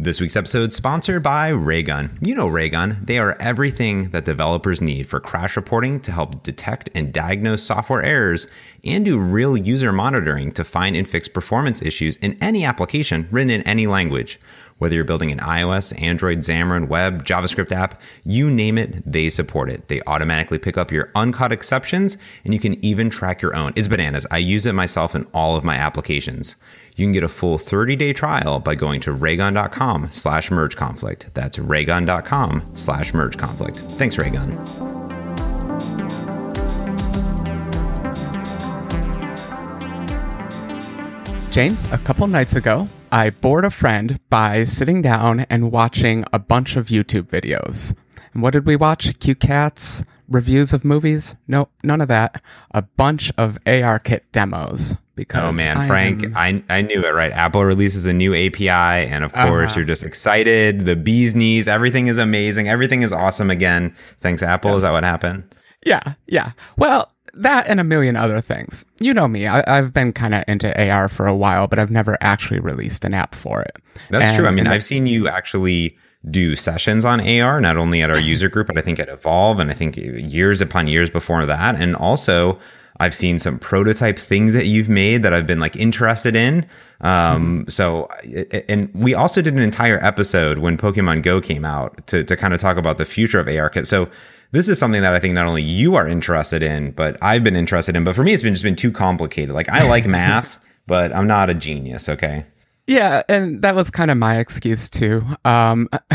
This week's episode sponsored by Raygun. You know Raygun. They are everything that developers need for crash reporting to help detect and diagnose software errors and do real user monitoring to find and fix performance issues in any application written in any language. Whether you're building an iOS, Android, Xamarin, web, JavaScript app, you name it, they support it. They automatically pick up your uncaught exceptions and you can even track your own. It's bananas. I use it myself in all of my applications. You can get a full 30-day trial by going to raygun.com slash merge conflict. That's raygun.com slash merge conflict. Thanks, Raygun. James, a couple nights ago, I bored a friend by sitting down and watching a bunch of YouTube videos. And what did we watch? Cute cats, reviews of movies? No, none of that. A bunch of ARKit demos because oh man, I Frank, am- I I knew it right. Apple releases a new API, and of course Uh-huh. you're just excited. The bee's knees, everything is amazing, everything is awesome again. Thanks, Apple. Is that what happened? yeah, yeah. Well, that and a million other things. You know me. I, I've been kind of into AR for a while, but I've never actually released an app for it. That's And- true. I mean, I've seen you actually do sessions on AR, not only at our user group, but I think at Evolve, and I think years upon years before that, and also. I've seen some prototype things that you've made that I've been like interested in. Um, So, and we also did an entire episode when Pokemon Go came out to, to kind of talk about the future of ARKit. So, this is something that I think not only you are interested in, but I've been interested in. But for me, it's been just been too complicated. Like, I like math, but I'm not a genius. Okay. Yeah, and that was kind of my excuse too. Um,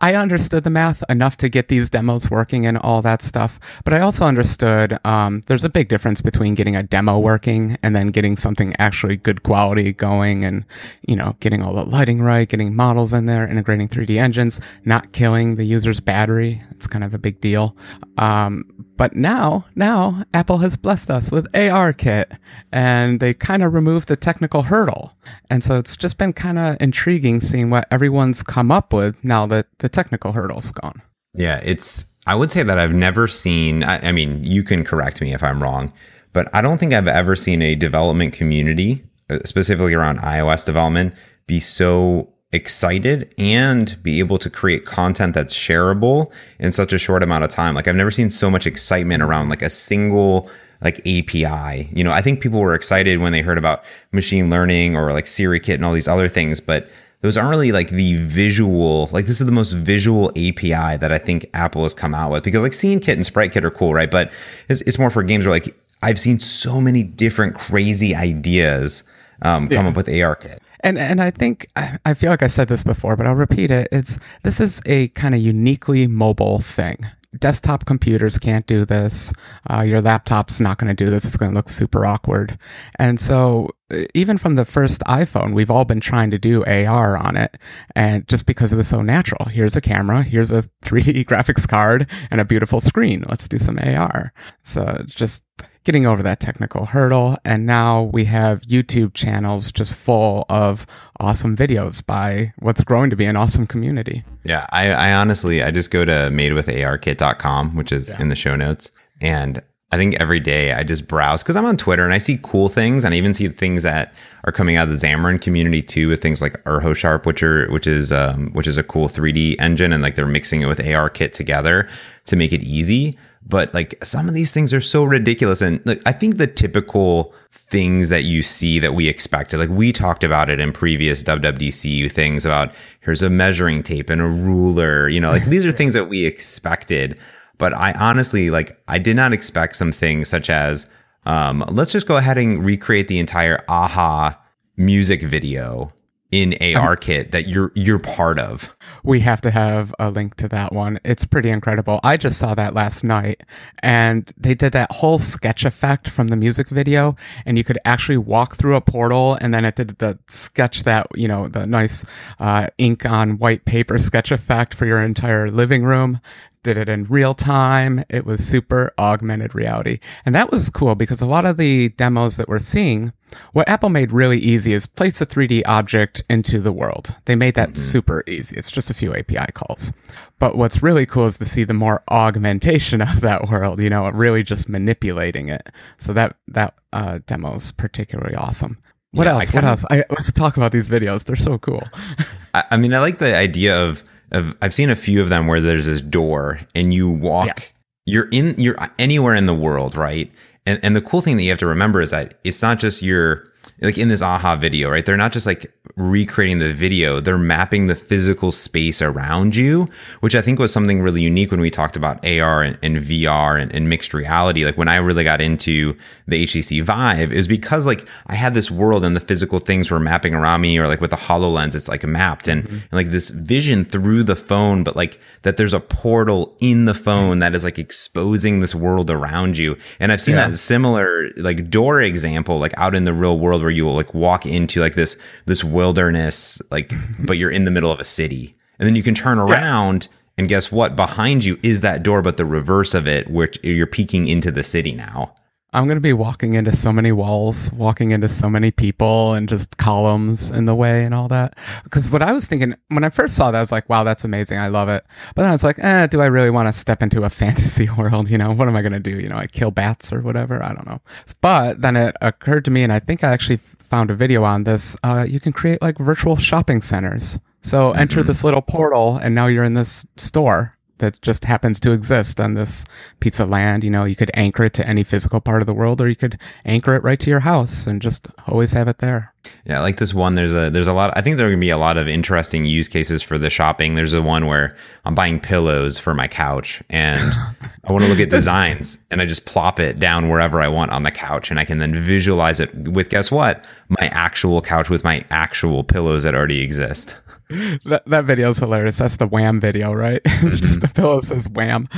I understood the math enough to get these demos working and all that stuff, but I also understood um, there's a big difference between getting a demo working and then getting something actually good quality going, and you know, getting all the lighting right, getting models in there, integrating 3D engines, not killing the user's battery. It's kind of a big deal. Um, but now, now Apple has blessed us with ARKit, and they kind of removed the technical hurdle. And so it's just been kind of intriguing seeing what everyone's come up with now that the technical hurdle's gone. Yeah, it's. I would say that I've never seen. I, I mean, you can correct me if I'm wrong, but I don't think I've ever seen a development community, uh, specifically around iOS development, be so excited and be able to create content that's shareable in such a short amount of time. Like I've never seen so much excitement around like a single like API. You know, I think people were excited when they heard about machine learning or like SiriKit and all these other things, but those aren't really like the visual like this is the most visual api that i think apple has come out with because like scene kit and sprite kit are cool right but it's, it's more for games where like i've seen so many different crazy ideas um, come Yeah. up with ARKit And and I think I, I feel like I said this before, but I'll repeat it. It's this is a kind of uniquely mobile thing. Desktop computers can't do this. Uh, your laptop's not going to do this. It's going to look super awkward. And so, uh, even from the first iPhone, we've all been trying to do AR on it, and just because it was so natural. Here's a camera. Here's a 3D graphics card and a beautiful screen. Let's do some AR. So it's just getting over that technical hurdle. And now we have YouTube channels just full of awesome videos by what's growing to be an awesome community. yeah i, I honestly i just go to madewitharkit.com which is Yeah. in the show notes and I think every day I just browse because I'm on Twitter and I see cool things and I even see things that are coming out of the Xamarin community too with things like UrhoSharp, which are which is um, which is a cool 3D engine and like they're mixing it with ARKit together to make it easy. But like some of these things are so ridiculous and like I think the typical things that you see that we expected, like we talked about it in previous WWDCU things about here's a measuring tape and a ruler, you know, like these are things that we expected but I honestly like I did not expect some things such as um, let's just go ahead and recreate the entire aha music video in ARKit that you're you're part of. We have to have a link to that one. It's pretty incredible. I just saw that last night and they did that whole sketch effect from the music video and you could actually walk through a portal and then it did the sketch that, you know, the nice uh, ink on white paper sketch effect for your entire living room. Did it in real time. It was super augmented reality. And that was cool because a lot of the demos that we're seeing, what Apple made really easy is place a 3D object into the world. They made that super easy. It's just a few API calls. But what's really cool is to see the more augmentation of that world, you know, really just manipulating it. So that, that uh, demo is particularly awesome. What Yeah, else? What else? I, let's talk about these videos. They're so cool. I, I mean, I like the idea of of I've seen a few of them where there's this door and you walk. Yeah. You're in. You're anywhere in the world, right? And and the cool thing that you have to remember is that it's not just your like in this aha video, right? They're not just like recreating the video, they're mapping the physical space around you, which I think was something really unique when we talked about AR and, and VR and, and, mixed reality. Like when I really got into the HTC Vive, is because like I had this world and the physical things were mapping around me, or like with the HoloLens, it's like mapped and, mm-hmm. and like this vision through the phone, but like that there's a portal in the phone that is like exposing this world around you. And I've seen yeah. that similar like door example, like out in the real world where you will like walk into like this this wilderness like but you're in the middle of a city. And then you can turn around yeah. and guess what? Behind you is that door but the reverse of it which you're peeking into the city now i'm going to be walking into so many walls walking into so many people and just columns in the way and all that. Because what i was thinking when i first saw that i was like wow that's amazing. I love it. But then i was like eh, do i really want to step into a fantasy world? You know what am i going to do? You know i kill bats or whatever? I don't know. But then it occurred to me and i think i actually found a video on this. Uh, you can create like virtual shopping centers. So mm-hmm. enter this little portal, and now you're in this store that just happens to exist on this pizza land. You know, you could anchor it to any physical part of the world, or you could anchor it right to your house and just always have it there. Yeah, like this one. There's a there's a lot. I think there are gonna be a lot of interesting use cases for the shopping. There's a one where I'm buying pillows for my couch, and I want to look at designs, and I just plop it down wherever I want on the couch, and I can then visualize it with guess what? My actual couch with my actual pillows that already exist that that video is hilarious. That's the wham video, right? it's just mm-hmm. the pillow says wham.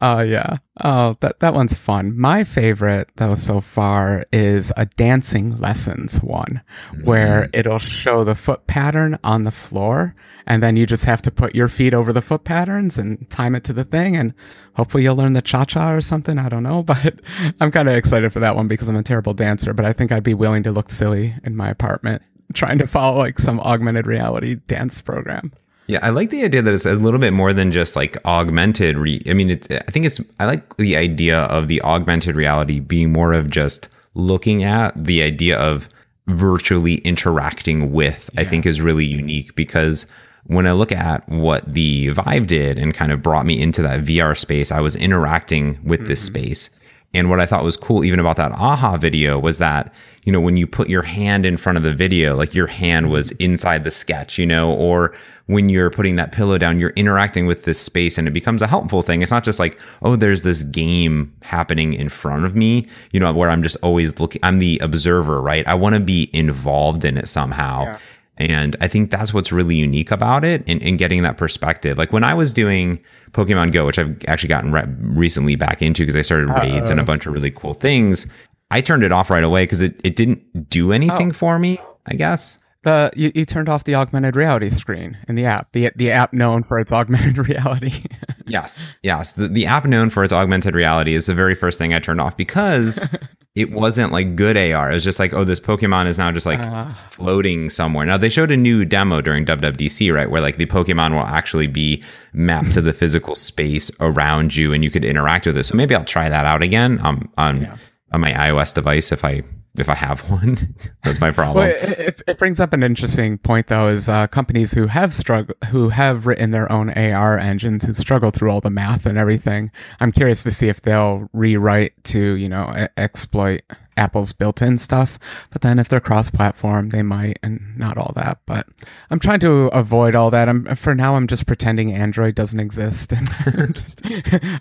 Uh yeah. Oh, that that one's fun. My favorite though so far is a dancing lessons one mm-hmm. where it'll show the foot pattern on the floor and then you just have to put your feet over the foot patterns and time it to the thing and hopefully you'll learn the cha-cha or something, I don't know, but I'm kind of excited for that one because I'm a terrible dancer, but I think I'd be willing to look silly in my apartment trying to follow like some augmented reality dance program. Yeah, I like the idea that it's a little bit more than just like augmented. Re- I mean, it's, I think it's, I like the idea of the augmented reality being more of just looking at the idea of virtually interacting with, yeah. I think is really unique because when I look at what the Vive did and kind of brought me into that VR space, I was interacting with mm-hmm. this space. And what I thought was cool, even about that aha video, was that, you know, when you put your hand in front of the video, like your hand was mm-hmm. inside the sketch, you know, or when you're putting that pillow down, you're interacting with this space and it becomes a helpful thing. It's not just like, oh, there's this game happening in front of me, you know, where I'm just always looking, I'm the observer, right? I want to be involved in it somehow. Yeah. And I think that's what's really unique about it and, and getting that perspective. Like when I was doing Pokemon Go, which I've actually gotten re- recently back into because I started Uh-oh. raids and a bunch of really cool things, I turned it off right away because it, it didn't do anything oh. for me, I guess. The you, you turned off the augmented reality screen in the app. The the app known for its augmented reality. yes. Yes. The the app known for its augmented reality is the very first thing I turned off because it wasn't like good AR. It was just like, oh, this Pokemon is now just like uh, floating somewhere. Now they showed a new demo during WWDC, right, where like the Pokemon will actually be mapped to the physical space around you, and you could interact with it. So maybe I'll try that out again um, on yeah. on my iOS device if I if I have one. That's my problem. Well, it, it, brings up an interesting point, though, is uh, companies who have struggled, who have written their own AR engines, who struggle through all the math and everything. I'm curious to see if they'll rewrite to, you know, exploit Apple's built-in stuff. But then if they're cross-platform, they might, and not all that. But I'm trying to avoid all that. I'm for now. I'm just pretending Android doesn't exist and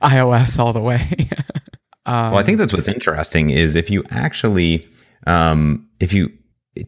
iOS all the way. Um, well, I think that's what's interesting is if you actually um, if you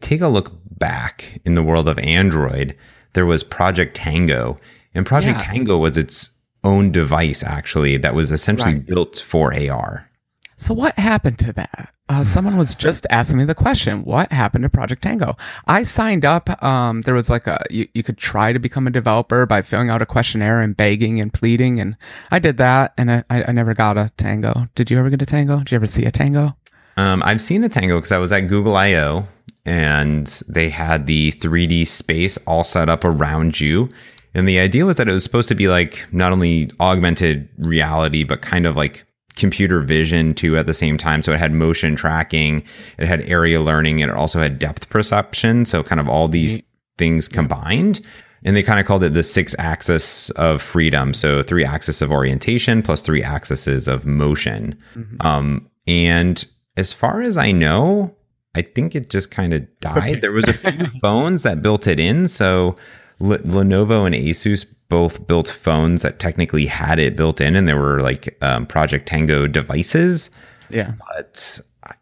take a look back in the world of Android, there was Project Tango, and Project yeah. Tango was its own device actually that was essentially right. built for AR. So what happened to that? Uh, someone was just asking me the question. What happened to Project Tango? I signed up. Um, there was like a you, you could try to become a developer by filling out a questionnaire and begging and pleading, and I did that, and I, I never got a Tango. Did you ever get a Tango? Did you ever see a Tango? Um, I've seen a Tango because I was at Google I/O and they had the 3D space all set up around you. And the idea was that it was supposed to be like not only augmented reality, but kind of like computer vision too at the same time. So it had motion tracking, it had area learning, and it also had depth perception. So kind of all these things combined. and they kind of called it the six axis of freedom. So three axis of orientation plus three axes of motion. Mm-hmm. Um, and as far as I know, I think it just kind of died. There was a few phones that built it in. So L- Lenovo and Asus both built phones that technically had it built in, and they were like um, Project Tango devices. Yeah, but I,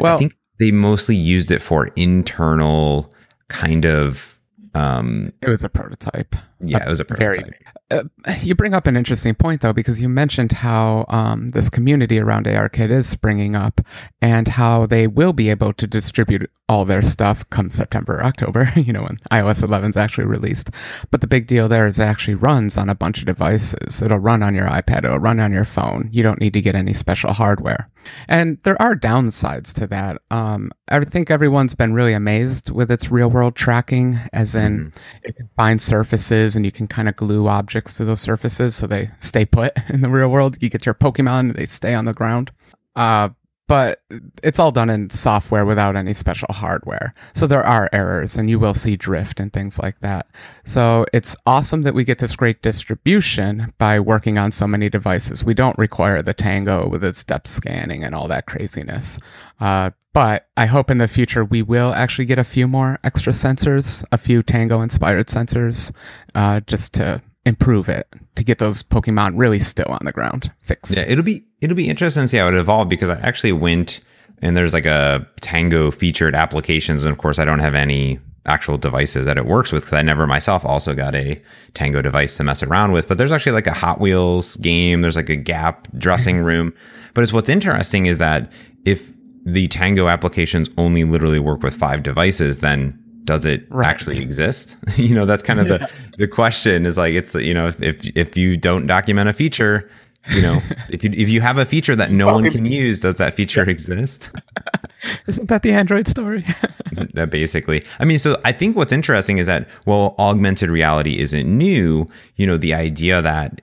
well, I think they mostly used it for internal kind of um, it was a prototype. Yeah, it was a prototype. Very, uh, you bring up an interesting point though, because you mentioned how um, this community around ARKit is springing up, and how they will be able to distribute all their stuff come September, October. You know when iOS 11 is actually released. But the big deal there is it actually runs on a bunch of devices. It'll run on your iPad. It'll run on your phone. You don't need to get any special hardware. And there are downsides to that. Um, I think everyone's been really amazed with its real world tracking, as in mm. it can find surfaces and you can kind of glue objects to those surfaces so they stay put in the real world. You get your Pokemon, they stay on the ground. Uh, but it's all done in software without any special hardware. So there are errors and you will see drift and things like that. So it's awesome that we get this great distribution by working on so many devices. We don't require the Tango with its depth scanning and all that craziness. Uh, but I hope in the future we will actually get a few more extra sensors, a few Tango inspired sensors, uh, just to improve it to get those Pokemon really still on the ground fixed. Yeah, it'll be it'll be interesting to see how it evolves because I actually went and there's like a Tango featured applications, and of course I don't have any actual devices that it works with because I never myself also got a Tango device to mess around with. But there's actually like a Hot Wheels game. There's like a Gap dressing mm-hmm. room. But it's what's interesting is that if the Tango applications only literally work with five devices, then does it right. actually exist? you know, that's kind of the the question is like it's you know if if you don't document a feature, you know, if you if you have a feature that no one can use, does that feature yeah. exist? Isn't that the Android story? Mm-hmm. that basically. I mean, so I think what's interesting is that well, augmented reality isn't new. You know, the idea that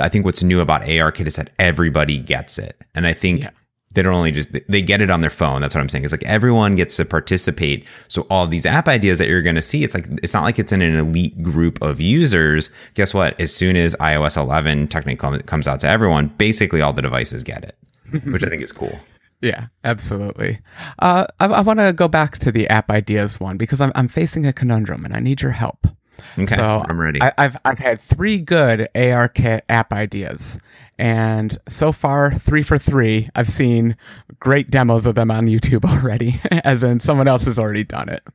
I think what's new about ARKit is that everybody gets it, and I think. Yeah they don't only just they get it on their phone that's what i'm saying it's like everyone gets to participate so all these app ideas that you're going to see it's like it's not like it's in an elite group of users guess what as soon as ios 11 technically comes out to everyone basically all the devices get it which i think is cool yeah, absolutely. Uh, I, I want to go back to the app ideas one because I'm, I'm facing a conundrum and I need your help. Okay, so I'm ready. I, have I've had three good ARKit app ideas, and so far, three for three, I've seen great demos of them on YouTube already, as in someone else has already done it,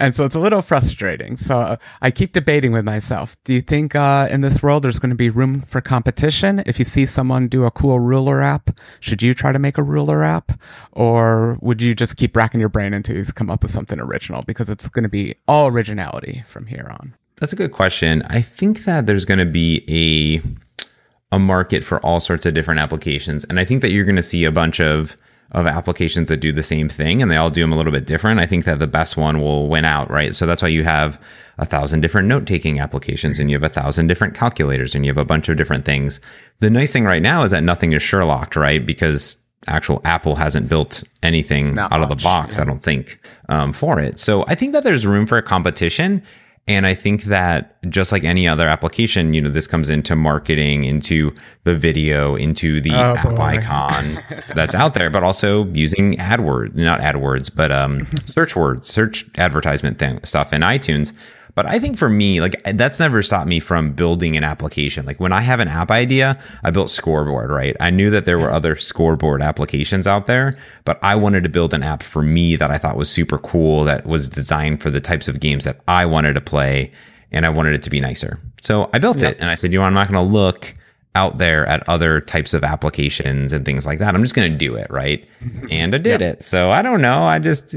and so it's a little frustrating. So uh, I keep debating with myself: Do you think uh, in this world there's going to be room for competition? If you see someone do a cool ruler app, should you try to make a ruler app, or would you just keep racking your brain until you come up with something original? Because it's going to be all originality from here on. That's a good question. I think that there's going to be a a market for all sorts of different applications, and I think that you're going to see a bunch of of applications that do the same thing, and they all do them a little bit different. I think that the best one will win out, right? So that's why you have a thousand different note taking applications, and you have a thousand different calculators, and you have a bunch of different things. The nice thing right now is that nothing is Sherlocked, right? Because actual Apple hasn't built anything Not out much, of the box, yeah. I don't think, um, for it. So I think that there's room for a competition. And I think that just like any other application, you know, this comes into marketing, into the video, into the oh, app boy. icon that's out there, but also using AdWords, not AdWords, but um, search words, search advertisement thing, stuff in iTunes. But I think for me, like that's never stopped me from building an application. Like when I have an app idea, I built Scoreboard, right? I knew that there were other scoreboard applications out there, but I wanted to build an app for me that I thought was super cool, that was designed for the types of games that I wanted to play, and I wanted it to be nicer. So I built yep. it and I said, you know, I'm not going to look out there at other types of applications and things like that. I'm just going to do it, right? And I did it. So I don't know. I just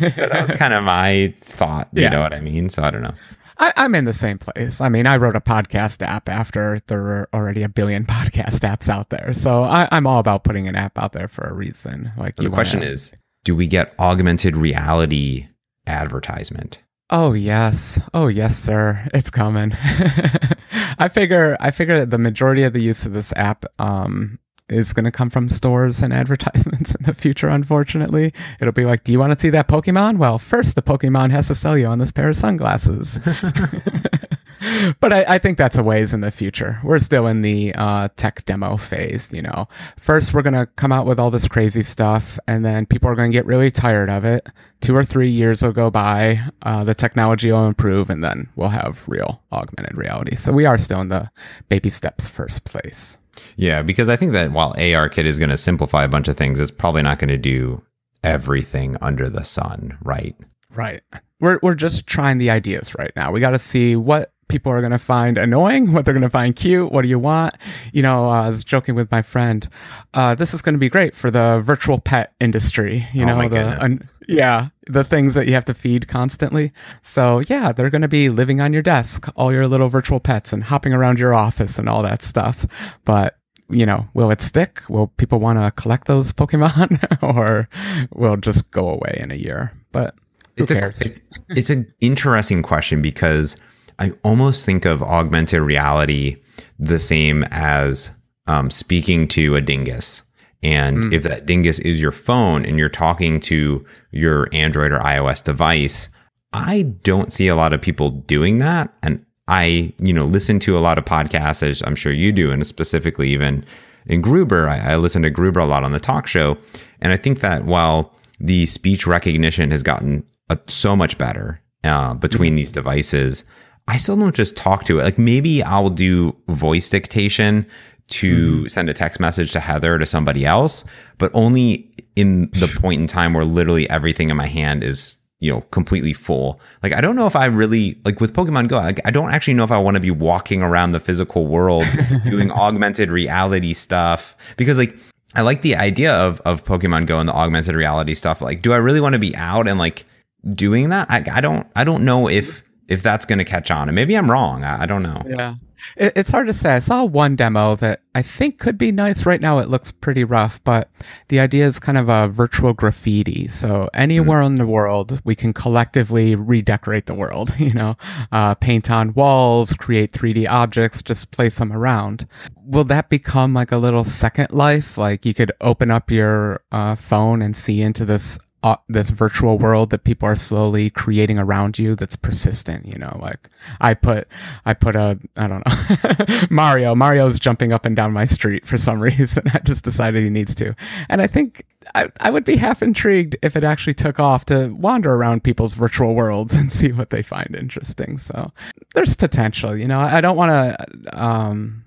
that was kind of my thought. You yeah. know what I mean? So I don't know. I, am in the same place. I mean, I wrote a podcast app after there were already a billion podcast apps out there. So I, am all about putting an app out there for a reason. Like the question wanna... is, do we get augmented reality advertisement? Oh yes. Oh yes, sir. It's coming. I figure I figure that the majority of the use of this app um, is going to come from stores and advertisements in the future, unfortunately. It'll be like, do you want to see that Pokemon? Well, first the Pokemon has to sell you on this pair of sunglasses. but I, I, think that's a ways in the future. We're still in the uh, tech demo phase. You know, first we're gonna come out with all this crazy stuff, and then people are gonna get really tired of it. Two or three years will go by, uh, the technology will improve, and then we'll have real augmented reality. So we are still in the baby steps first place. Yeah, because I think that while ARKit is going to simplify a bunch of things, it's probably not going to do everything under the sun, right? Right. We're we're just trying the ideas right now. We got to see what people are going to find annoying, what they're going to find cute. What do you want? You know, uh, I was joking with my friend. Uh, this is going to be great for the virtual pet industry. You oh know, the yeah, the things that you have to feed constantly. So yeah, they're going to be living on your desk, all your little virtual pets, and hopping around your office and all that stuff. But you know, will it stick? Will people want to collect those Pokemon, or will just go away in a year? But it's cares? A, it's, it's an interesting question because I almost think of augmented reality the same as um, speaking to a dingus. And mm. if that dingus is your phone and you're talking to your Android or iOS device, I don't see a lot of people doing that. And I, you know, listen to a lot of podcasts, as I'm sure you do, and specifically even in Gruber, I, I listen to Gruber a lot on the talk show. And I think that while the speech recognition has gotten uh, so much better uh, between mm-hmm. these devices, I still don't just talk to it. Like maybe I'll do voice dictation to mm-hmm. send a text message to Heather or to somebody else, but only in the point in time where literally everything in my hand is you know completely full like i don't know if i really like with pokemon go like, i don't actually know if i want to be walking around the physical world doing augmented reality stuff because like i like the idea of of pokemon go and the augmented reality stuff like do i really want to be out and like doing that i, I don't i don't know if if that's going to catch on. And maybe I'm wrong. I, I don't know. Yeah. It, it's hard to say. I saw one demo that I think could be nice. Right now, it looks pretty rough, but the idea is kind of a virtual graffiti. So anywhere mm. in the world, we can collectively redecorate the world, you know, uh, paint on walls, create 3D objects, just place them around. Will that become like a little second life? Like you could open up your uh, phone and see into this uh, this virtual world that people are slowly creating around you that's persistent you know like i put i put a i don't know mario mario's jumping up and down my street for some reason. I just decided he needs to. And i think I, I would be half intrigued if it actually took off to wander around people's virtual worlds and see what they find interesting. So there's potential you know. I don't want to um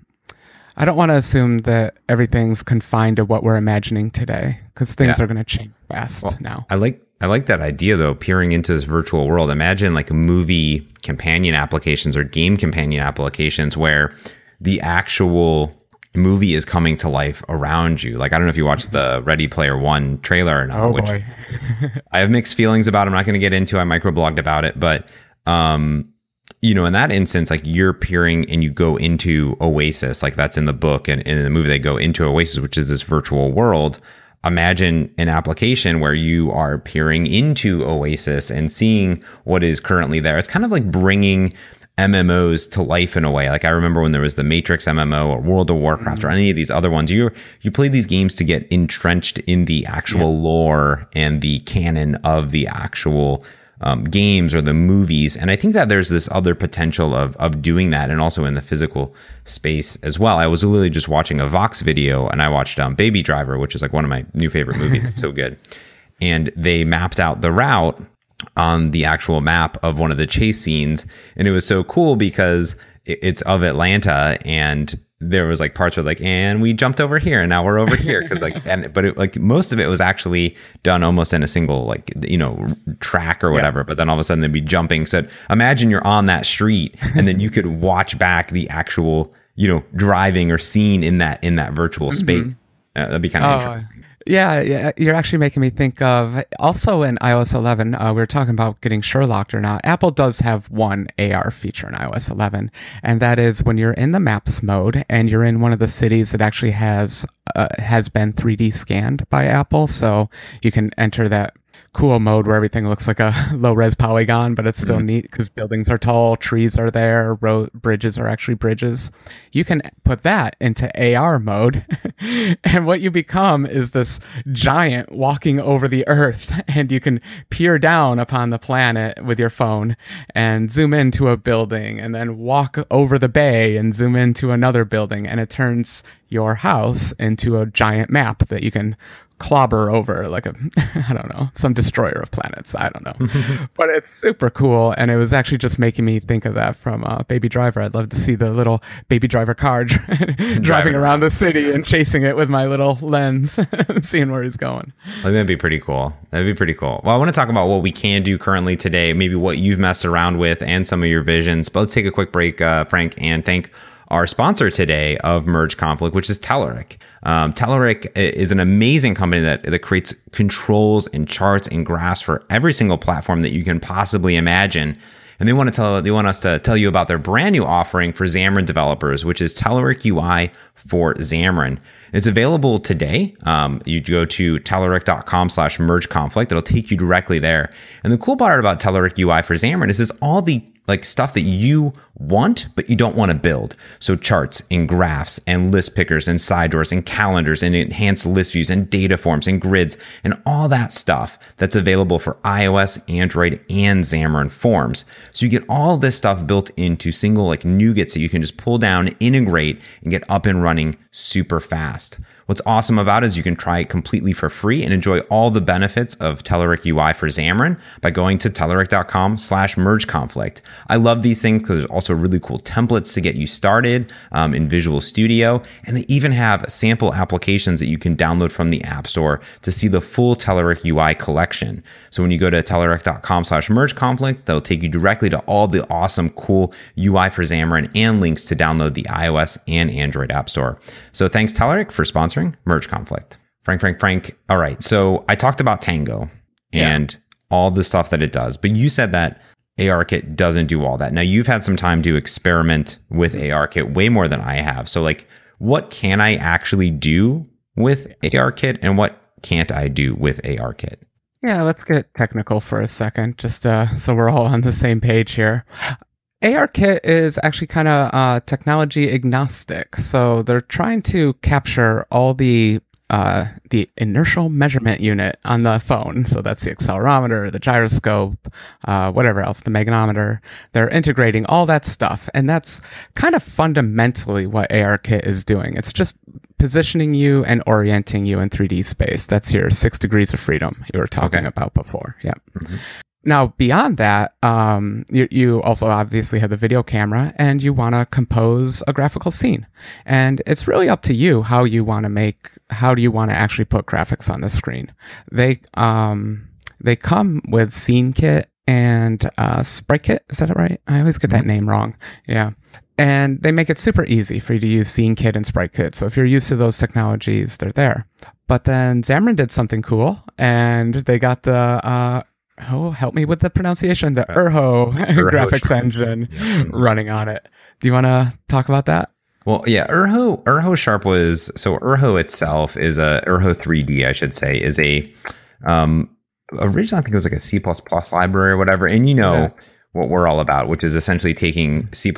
I don't want to assume that everything's confined to what we're imagining today because things yeah. are going to change fast well, now. I like I like that idea though, peering into this virtual world. Imagine like movie companion applications or game companion applications where the actual movie is coming to life around you. Like I don't know if you watched the Ready Player One trailer or not. Oh boy. I have mixed feelings about. I'm not going to get into. I microblogged about it, but um, you know, in that instance, like you're peering and you go into Oasis, like that's in the book and, and in the movie, they go into Oasis, which is this virtual world. Imagine an application where you are peering into Oasis and seeing what is currently there. It's kind of like bringing MMOs to life in a way. Like I remember when there was the Matrix MMO or World of Warcraft mm-hmm. or any of these other ones. You you played these games to get entrenched in the actual yeah. lore and the canon of the actual um, games or the movies. And I think that there's this other potential of of doing that, and also in the physical space as well. I was literally just watching a Vox video, and I watched um, Baby Driver, which is like one of my new favorite movies. it's so good, and they mapped out the route on the actual map of one of the chase scenes, and it was so cool because it's of Atlanta and there was like parts where like and we jumped over here and now we're over here because like and but it, like most of it was actually done almost in a single like you know track or whatever yeah. but then all of a sudden they'd be jumping so imagine you're on that street and then you could watch back the actual you know driving or scene in that in that virtual space mm-hmm. uh, that'd be kind of oh, interesting yeah, yeah, you're actually making me think of also in iOS 11. Uh, we were talking about getting Sherlocked or not. Apple does have one AR feature in iOS 11, and that is when you're in the Maps mode and you're in one of the cities that actually has uh, has been 3D scanned by Apple, so you can enter that cool mode where everything looks like a low res polygon, but it's still Mhm. neat because buildings are tall, trees are there, road bridges are actually bridges. You can put that into AR mode, and what you become is this giant walking over the earth, and you can peer down upon the planet with your phone and zoom into a building, and then walk over the bay and zoom into another building, and it turns your house into a giant map that you can clobber over like a I don't know some destroyer of planets I don't know but it's super cool and it was actually just making me think of that from uh, Baby Driver I'd love to see the little Baby Driver car driving, Driving around the city and chasing it with my little lens seeing where he's going I think that'd be pretty cool. That'd be pretty cool. Well, I want to talk about what we can do currently today, maybe what you've messed around with and some of your visions. But let's take a quick break, uh, Frank, and thank our sponsor today of Merge Conflict, which is Telerik. Um, Telerik is an amazing company that, that creates controls and charts and graphs for every single platform that you can possibly imagine. And they want to tell they want us to tell you about their brand new offering for Xamarin developers, which is Telerik UI for Xamarin. It's available today. Um, you go to telerik.com slash merge conflict. It'll take you directly there. And the cool part about Telerik UI for Xamarin is this all the like stuff that you want, but you don't want to build. So charts and graphs and list pickers and side drawers and calendars and enhanced list views and data forms and grids and all that stuff that's available for iOS, Android, and Xamarin Forms. So you get all this stuff built into single like NuGets that you can just pull down, integrate, and get up and running super fast. What's awesome about it is you can try it completely for free and enjoy all the benefits of Telerik UI for Xamarin by going to telerik.com slash merge conflict. I love these things because there's also really cool templates to get you started um, in Visual Studio. And they even have sample applications that you can download from the App Store to see the full Telerik UI collection. So when you go to telerik.com slash merge conflict, that'll take you directly to all the awesome, cool UI for Xamarin and links to download the iOS and Android App Store. So thanks, Telerik, for sponsoring Merge Conflict. Frank, Frank, Frank. All right. So I talked about Tango and all the stuff that it does, but you said that ARKit doesn't do all that. Now you've had some time to experiment with ARKit way more than I have. So like what can I actually do with ARKit and what can't I do with ARKit? Yeah, let's get technical for a second, just uh, so we're all on the same page here. ARKit is actually kind of uh, technology agnostic, so they're trying to capture all the uh, the inertial measurement unit on the phone. So that's the accelerometer, the gyroscope, uh, whatever else, the magnetometer. They're integrating all that stuff, and that's kind of fundamentally what ARKit is doing. It's just positioning you and orienting you in 3D space. That's your six degrees of freedom you were talking Okay. about before. Yeah. Now, beyond that, um, you, you also obviously have the video camera and you want to compose a graphical scene. And it's really up to you how you want to make, how do you want to actually put graphics on the screen. They, um, they come with Scene Kit and uh, Sprite Kit. Is that right? I always get that name wrong. Yeah. And they make it super easy for you to use Scene Kit and Sprite Kit. So if you're used to those technologies, they're there. But then Xamarin did something cool and they got the, uh, oh, help me with the pronunciation, the Urho graphics engine running on it. Do you want to talk about that? Well, yeah, Urho Urho Sharp was so Urho itself is a Urho 3D, I should say, is a um originally I think it was like a C library or whatever. And you know Yeah. what we're all about, which is essentially taking C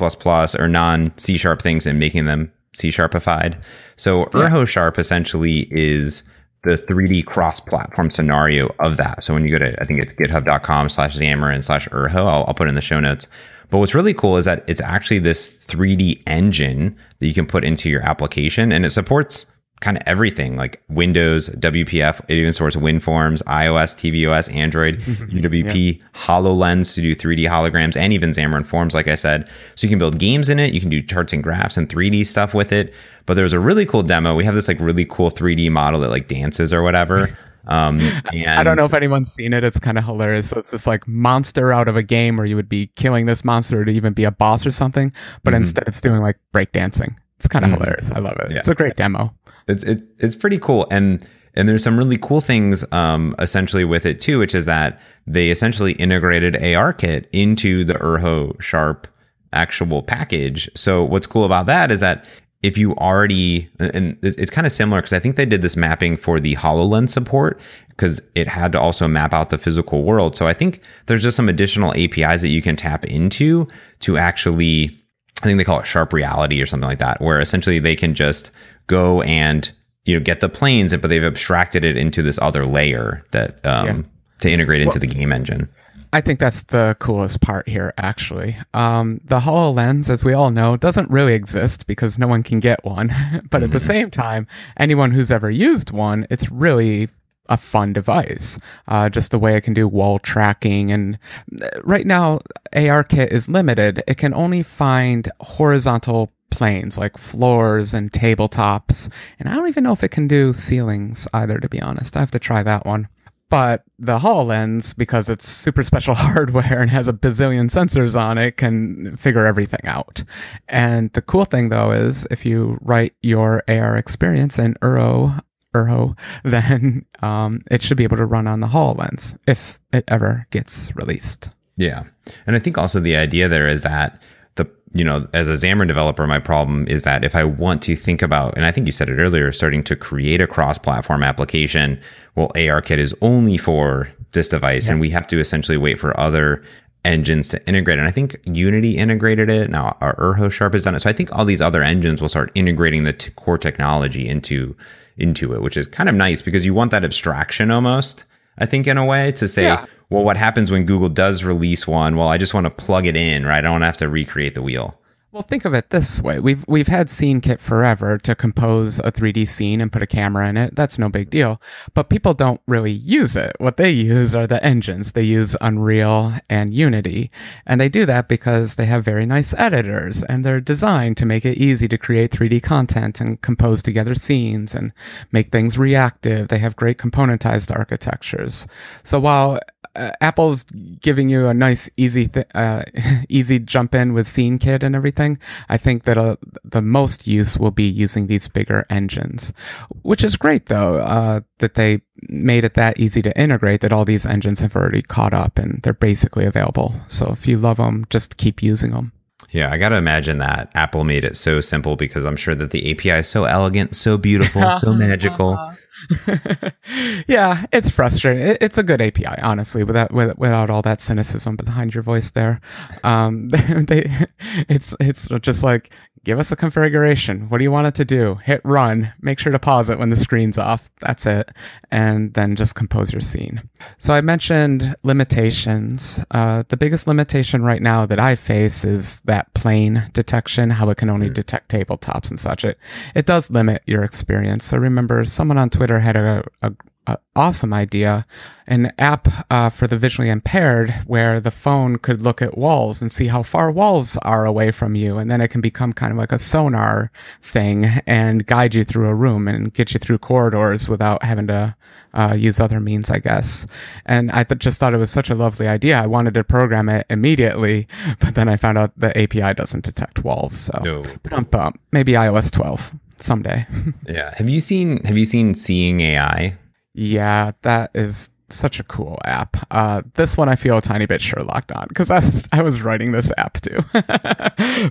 or non C sharp things and making them C sharpified. So Urho Sharp essentially is the 3D cross-platform scenario of that. So when you go to, I think it's github.com slash Xamarin slash Urho, I'll, I'll put in the show notes. But what's really cool is that it's actually this 3D engine that you can put into your application and it supports kind of everything like Windows, WPF, it even supports WinForms, iOS, tvOS, Android, mm-hmm. mm-hmm. UWP, HoloLens to do 3D holograms, and even Xamarin Forms, like I said. So you can build games in it, you can do charts and graphs and 3D stuff with it. But there's a really cool demo. We have this like really cool 3D model that like dances or whatever. Um, and I don't know if anyone's seen it. It's kind of hilarious. So it's this like monster out of a game where you would be killing this monster to even be a boss or something, but mm-hmm. instead it's doing like breakdancing. It's kind of Mhm. hilarious. I love it. Yeah. It's a great demo. it's it, it's pretty cool and and there's some really cool things um essentially with it too which is that they essentially integrated ARKit into the Urho Sharp actual package so what's cool about that is that if you already and it's kind of similar because I think they did this mapping for the HoloLens support because it had to also map out the physical world. So I think there's just some additional APIs that you can tap into to actually I think they call it sharp reality or something like that, where essentially they can just go and you know get the planes, but they've abstracted it into this other layer that um, yeah. to integrate into well, the game engine. I think that's the coolest part here, actually. Um, the HoloLens, as we all know, doesn't really exist because no one can get one. but at the mm-hmm. same time, anyone who's ever used one, it's really a fun device. Uh, just the way it can do wall tracking. And uh, right now, ARKit is limited. It can only find horizontal planes like floors and tabletops. And I don't even know if it can do ceilings either, to be honest. I have to try that one. But the HoloLens, because it's super special hardware and has a bazillion sensors on it, can figure everything out. And the cool thing though is if you write your AR experience in Urho Urho, then um, it should be able to run on the HoloLens if it ever gets released. Yeah. And I think also the idea there is that the, you know, as a Xamarin developer, my problem is that if I want to think about, and I think you said it earlier, starting to create a cross platform application, well, ARKit is only for this device, yeah. and we have to essentially wait for other engines to integrate. And I think Unity integrated it. Now our Urho Sharp has done it. So I think all these other engines will start integrating the t- core technology into into it, which is kind of nice because you want that abstraction almost. I think in a way to say, yeah. well, what happens when Google does release one? Well, I just want to plug it in, right? I don't have to recreate the wheel. Well, think of it this way: we've we've had SceneKit forever to compose a 3D scene and put a camera in it. That's no big deal. But people don't really use it. What they use are the engines. They use Unreal and Unity, and they do that because they have very nice editors and they're designed to make it easy to create 3D content and compose together scenes and make things reactive. They have great componentized architectures. So while uh, Apple's giving you a nice easy th- uh, easy jump in with Scene Kit and everything. I think that uh, the most use will be using these bigger engines, which is great though uh, that they made it that easy to integrate that all these engines have already caught up and they're basically available. So if you love them, just keep using them. Yeah, I got to imagine that Apple made it so simple because I'm sure that the API is so elegant, so beautiful, so magical. yeah, it's frustrating. it's a good API, honestly, without without all that cynicism behind your voice there. Um, they, it's it's just like give us a configuration. What do you want it to do? Hit run. Make sure to pause it when the screen's off. That's it, and then just compose your scene. So I mentioned limitations. Uh, the biggest limitation right now that I face is that plane detection. How it can only mm. detect tabletops and such. It it does limit your experience. So remember, someone on Twitter had a, a, a awesome idea an app uh, for the visually impaired where the phone could look at walls and see how far walls are away from you and then it can become kind of like a sonar thing and guide you through a room and get you through corridors without having to uh, use other means i guess and i th- just thought it was such a lovely idea i wanted to program it immediately but then i found out the api doesn't detect walls so no. bump, maybe ios 12 someday. yeah. Have you seen Have you seen Seeing AI? Yeah, that is such a cool app. Uh, this one I feel a tiny bit Sherlocked on because I was, I was writing this app too.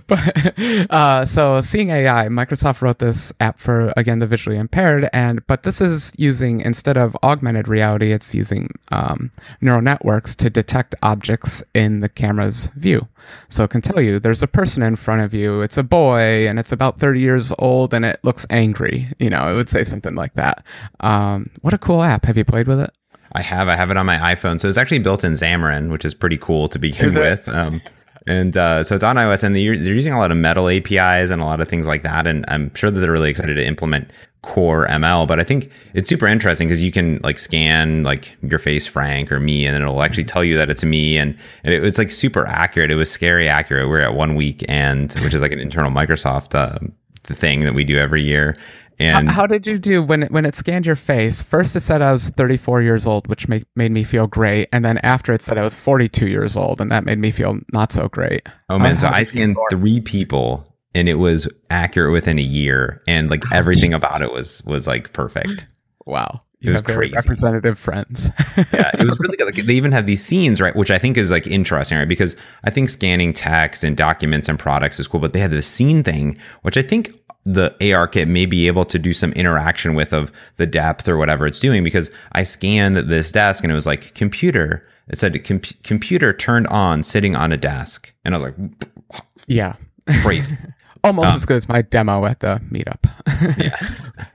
but uh, so seeing AI, Microsoft wrote this app for again the visually impaired, and but this is using instead of augmented reality, it's using um, neural networks to detect objects in the camera's view. So it can tell you there's a person in front of you. It's a boy, and it's about 30 years old, and it looks angry. You know, it would say something like that. Um, what a cool app! Have you played with it? I have. I have it on my iPhone. So it's actually built in Xamarin, which is pretty cool to begin with. Um, and uh, so it's on iOS, and they're, they're, using a lot of Metal APIs and a lot of things like that. And I'm sure that they're really excited to implement Core ML. But I think it's super interesting because you can like scan like your face, Frank, or me, and it'll actually tell you that it's me. And, and it was like super accurate. It was scary accurate. We're at one week, and which is like an internal Microsoft uh, thing that we do every year. And how, how, did you do when it, when it scanned your face? First, it said I was 34 years old, which make, made me feel great, and then after it said I was 42 years old, and that made me feel not so great. Oh man! so I scanned three people, and it was accurate within a year, and like everything about it was was like perfect. Wow. You it was have very crazy. representative friends. yeah, it was really good. Like, they even have these scenes, right? Which I think is like interesting, right? Because I think scanning text and documents and products is cool, but they have this scene thing, which I think the ARKit may be able to do some interaction with of the depth or whatever it's doing. Because I scanned this desk and it was like computer. It said com- computer turned on, sitting on a desk, and I was like, yeah, crazy. almost uh. as good as my demo at the meetup. yeah.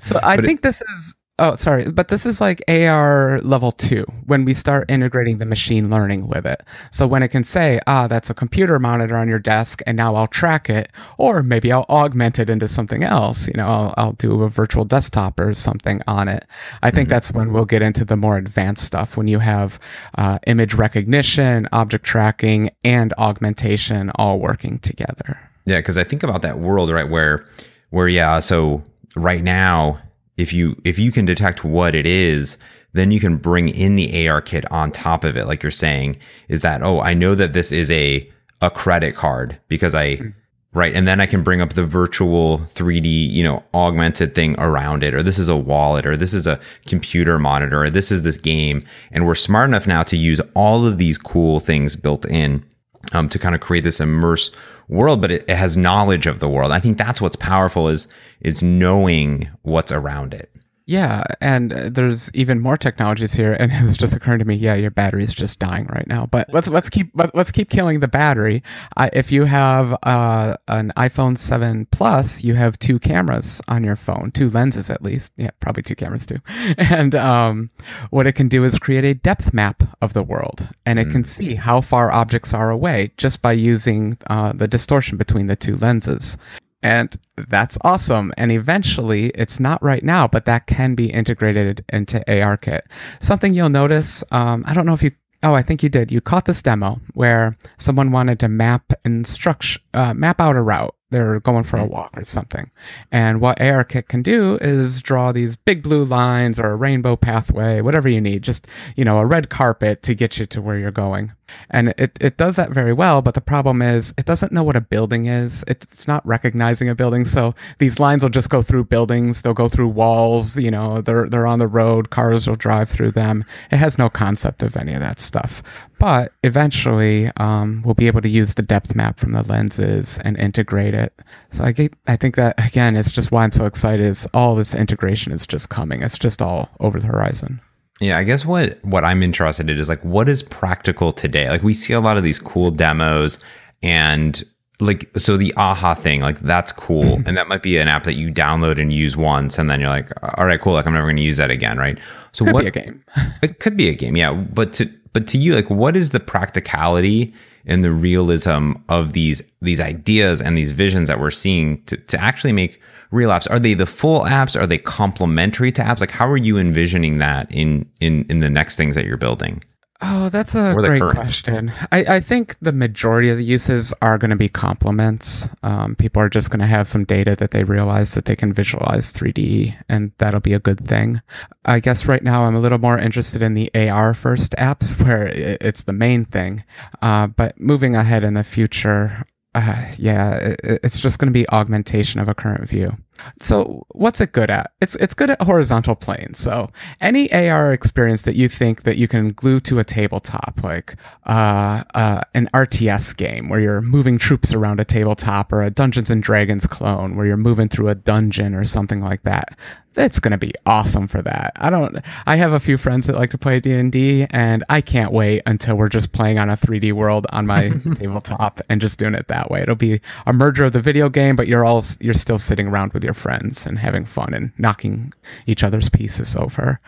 So I But it- think this is oh sorry, but this is like AR level 2 when we start integrating the machine learning with it. So when it can say, "Ah, that's a computer monitor on your desk and now I'll track it," or maybe I'll augment it into something else, you know, I'll, I'll do a virtual desktop or something on it. I think that's when we'll get into the more advanced stuff when you have uh, image recognition, object tracking, and augmentation all working together. Yeah, because I think about that world, right, where where yeah, so right now, if you if you can detect what it is, then you can bring in the ARKit on top of it, like you're saying, is that, oh, I know that this is a a credit card because I hmm. right, and then I can bring up the virtual 3D, you know, augmented thing around it, or this is a wallet, or this is a computer monitor, or this is this game. And we're smart enough now to use all of these cool things built in um, to kind of create this immerse world, but it, it has knowledge of the world. I think that's what's powerful is is knowing what's around it. Yeah, and uh, there's even more technologies here, and it was just occurring to me, yeah, your battery's just dying right now. But let's let's keep let- let's keep killing the battery. I, if you have uh, an iPhone 7 Plus, you have two cameras on your phone, two lenses at least. Yeah, probably two cameras too. And um, what it can do is create a depth map of the world, and it can see how far objects are away just by using uh, the distortion between the two lenses. And that's awesome. And eventually, it's not right now, but that can be integrated into ARKit. Something you'll notice, um, I don't know if you, oh, I think you did. You caught this demo where someone wanted to map instruct, uh, map out a route. They're going for a walk or something. And what ARKit can do is draw these big blue lines or a rainbow pathway, whatever you need, just, you know, a red carpet to get you to where you're going. And it, it does that very well, but the problem is it doesn't know what a building is. It's not recognizing a building. So these lines will just go through buildings, they'll go through walls, you know, they're they're on the road, cars will drive through them. It has no concept of any of that stuff. But eventually, um, we'll be able to use the depth map from the lenses and integrate it. So I get, I think that again, it's just why I'm so excited. Is all this integration is just coming. It's just all over the horizon. Yeah, I guess what what I'm interested in is like what is practical today. Like we see a lot of these cool demos and like so the aha thing like that's cool mm-hmm. and that might be an app that you download and use once and then you're like all right cool like i'm never going to use that again right so Could what be a game. it could be a game yeah but to but to you like what is the practicality and the realism of these these ideas and these visions that we're seeing to, to actually make real apps are they the full apps are they complementary to apps like how are you envisioning that in in in the next things that you're building Oh, that's a great current. question. I, I think the majority of the uses are going to be complements. Um, people are just going to have some data that they realize that they can visualize 3D, and that'll be a good thing. I guess right now I'm a little more interested in the AR first apps where it's the main thing. Uh, but moving ahead in the future, uh, yeah, it, it's just going to be augmentation of a current view. So what's it good at? It's it's good at horizontal planes. So any AR experience that you think that you can glue to a tabletop, like uh, uh, an RTS game where you're moving troops around a tabletop, or a Dungeons and Dragons clone where you're moving through a dungeon or something like that. It's gonna be awesome for that. I don't. I have a few friends that like to play D and D, and I can't wait until we're just playing on a 3D world on my tabletop and just doing it that way. It'll be a merger of the video game, but you're all you're still sitting around with your friends and having fun and knocking each other's pieces over.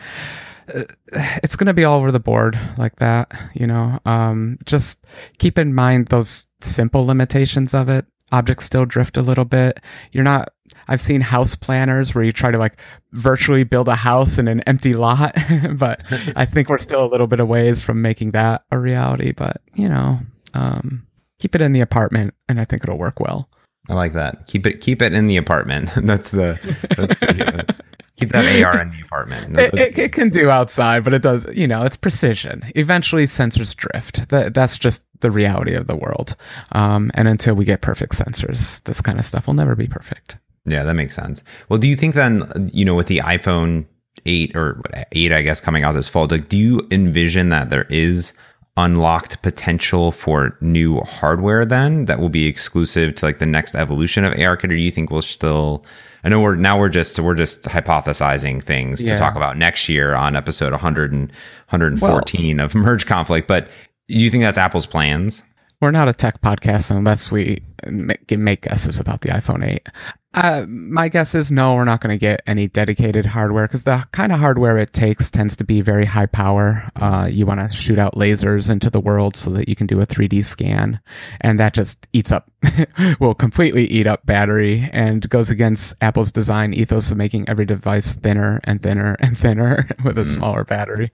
Uh, It's going to be all over the board like that, you know. Um, just keep in mind those simple limitations of it. Objects still drift a little bit. You're not. I've seen house planners where you try to like virtually build a house in an empty lot, but I think we're still a little bit of ways from making that a reality. But you know, um, keep it in the apartment, and I think it'll work well. I like that keep it keep it in the apartment that's the, that's the uh, keep that ar in the apartment It, it, it can do outside, but it does, you know, it's precision. Eventually, sensors drift. That, that's just the reality of the world. Um, and until we get perfect sensors, this kind of stuff will never be perfect. Yeah, that makes sense. Well, do you think then, you know, with the iPhone 8 or 8 I guess coming out this fall. Like, do you envision that there is unlocked potential for new hardware then that will be exclusive to like the next evolution of ARKit or do you think we'll still I know we're now we're just we're just hypothesizing things Yeah. to talk about next year on episode 100 and 114 of Merge Conflict, but do you think that's Apple's plans? We're not a tech podcast unless we make, make guesses about the iPhone 8. Uh, my guess is no, we're not going to get any dedicated hardware because the kind of hardware it takes tends to be very high power. Uh, you want to shoot out lasers into the world so that you can do a 3D scan, and that just eats up, will completely eat up battery and goes against Apple's design ethos of making every device thinner and thinner and thinner with a smaller battery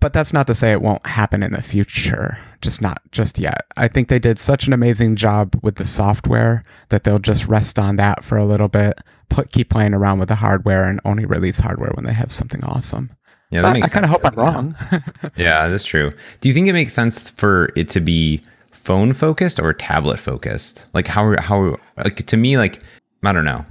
but that's not to say it won't happen in the future just not just yet i think they did such an amazing job with the software that they'll just rest on that for a little bit put, keep playing around with the hardware and only release hardware when they have something awesome Yeah, that But i kind of hope i'm wrong Yeah, that's true. Do you think it makes sense for it to be phone focused or tablet focused? Like how how like to me like I don't know.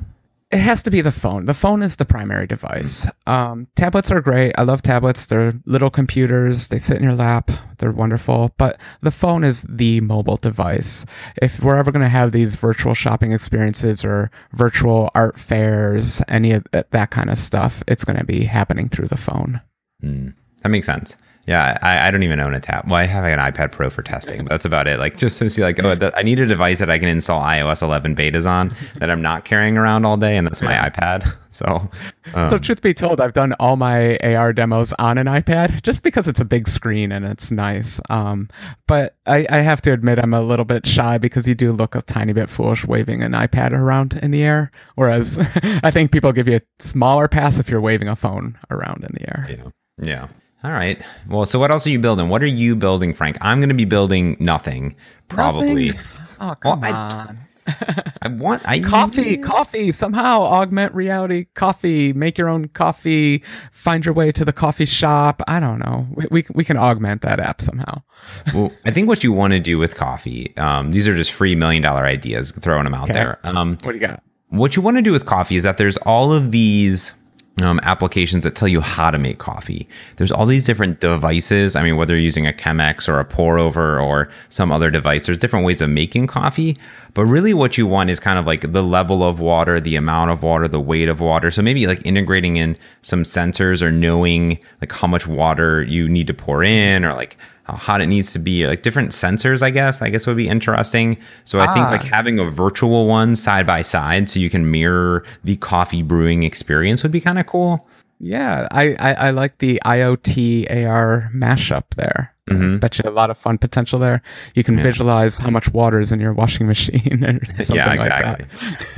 It has to be the phone. The phone is the primary device. Um, tablets are great. I love tablets. They're little computers. They sit in your lap. They're wonderful. But the phone is the mobile device. If we're ever going to have these virtual shopping experiences or virtual art fairs any of that, kind of stuff it's going to be happening through the phone. Hmm. That makes sense. Yeah, I, I don't even own a tab. Well, I have an iPad Pro for testing, but that's about it. Like just to see, like, oh, I need a device that I can install iOS 11 betas on that I'm not carrying around all day, and that's my iPad. So, um, so truth be told i've done all my ar demos on an ipad just because it's a big screen and it's nice um, but I, I have to admit i'm a little bit shy because you do look a tiny bit foolish waving an ipad around in the air whereas i think people give you a smaller pass if you're waving a phone around in the air yeah, yeah. All right. Well, so what else are you building? What are you building, Frank? I'm going to be building nothing, probably. Nothing? oh come I- on I want I coffee coffee somehow augment reality coffee make your own coffee find your way to the coffee shop i don't know we, we, we can augment that app somehow well, I think what you want to do with coffee, um, these are just free million dollar ideas, throwing them out Okay. there. Um, what do you got what you want to do with coffee is that there's all of these um, applications that tell you how to make coffee. There's all these different devices. I mean, whether you're using a Chemex or a pour over or some other device, there's different ways of making coffee. But really, what you want is kind of like the level of water, the amount of water, the weight of water. So maybe like integrating in some sensors or knowing like how much water you need to pour in or like how hot it needs to be like different sensors i guess i guess would be interesting so i think Ah. like having a virtual one side by side so you can mirror the coffee brewing experience would be kind of cool Yeah, I, I, I like the IoT AR mashup there. Mhm. Bet you a lot of fun potential there. You can visualize how much water is in your washing machine or something yeah like that.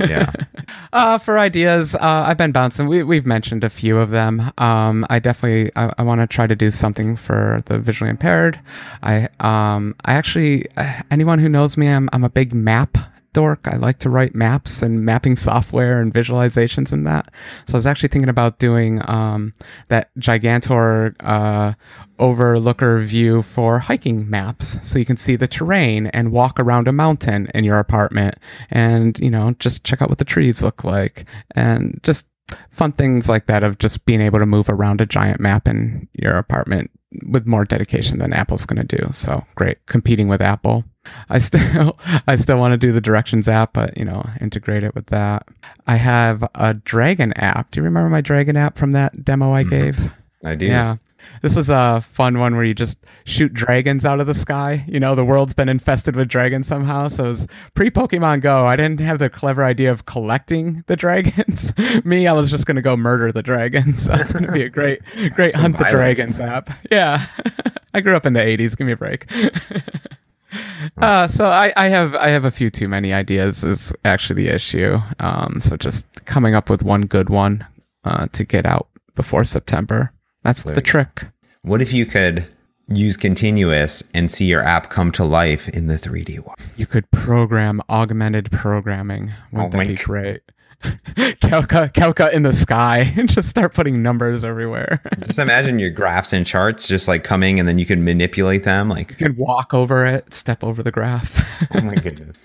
yeah Uh, for ideas, uh, I've been bouncing. We, we've mentioned a few of them. Um, I definitely I, I want to try to do something for the visually impaired. I um, I actually uh, anyone who knows me, I'm I'm a big map dork. I like to write maps and mapping software and visualizations and that. So I was actually thinking about doing um, that Gigantor uh, overlooker view for hiking maps, so you can see the terrain and walk around a mountain in your apartment, and you know just check out what the trees look like, and just fun things like that of just being able to move around a giant map in your apartment with more dedication than Apple's going to do. So great, competing with Apple. I still, I still want to do the directions app, but you know, integrate it with that. I have a Dragon app. Do you remember my Dragon app from that demo I mm-hmm. gave? i do Yeah. This is a fun one where you just shoot dragons out of the sky. You know, the world's been infested with dragons somehow. So it was pre Pokemon Go. I didn't have the clever idea of collecting the dragons. Me, I was just going to go murder the dragons. So it's going to be a great, great Hunt the. Dragons app. Yeah. I grew up in the 80s. Give me a break. Uh, so I, I have I have a few too many ideas is actually the issue. Um, so just coming up with one good one uh, to get out before September. That's There the trick. what if you could use continuous and see your app come to life in the 3d world You could program augmented programming. Wouldn't Oh my that be g- great? Calca, Calca in the sky, and just start putting numbers everywhere. just imagine your graphs and charts just like coming and then you can manipulate them like you can walk over it, step over the graph. oh my goodness